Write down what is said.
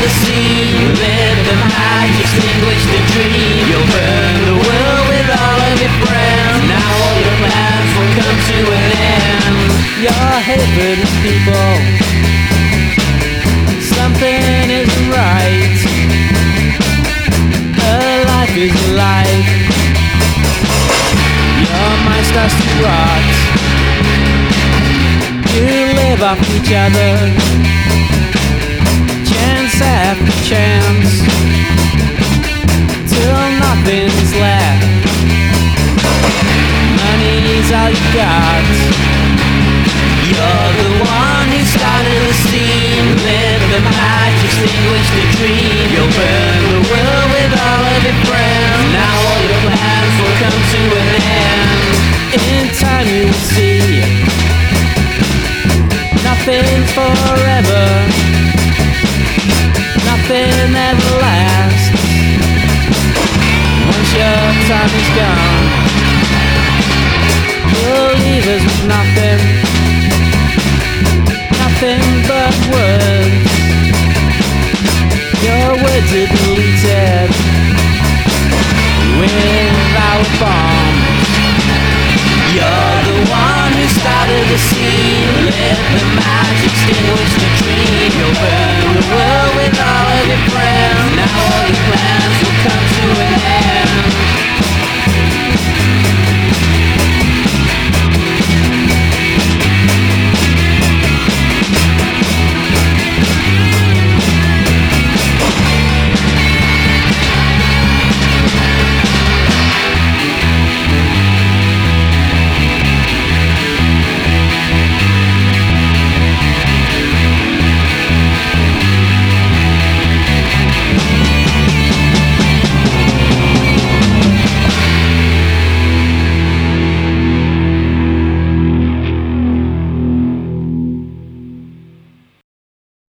the scene. Lit the match, extinguished the dream. You'll burn the world with all of your friends. Now all your plans will come to an end. You're hating people. Something isn't right. A life is a life. Your mind starts to rot. You live off each other chance after chance till nothing's left. Money's all you got. You're the one who started the steam, lit the match, extinguished the dream. You'll burn the world with all of your friends. Now all your plans will come to an end. In time you will see nothing's forever nothing ever lasts. Once your time is gone You'll leave us with nothing. Nothing but words. Your words are deleted without bombs. You're the one who started the scene. Let the magic extinguish the tree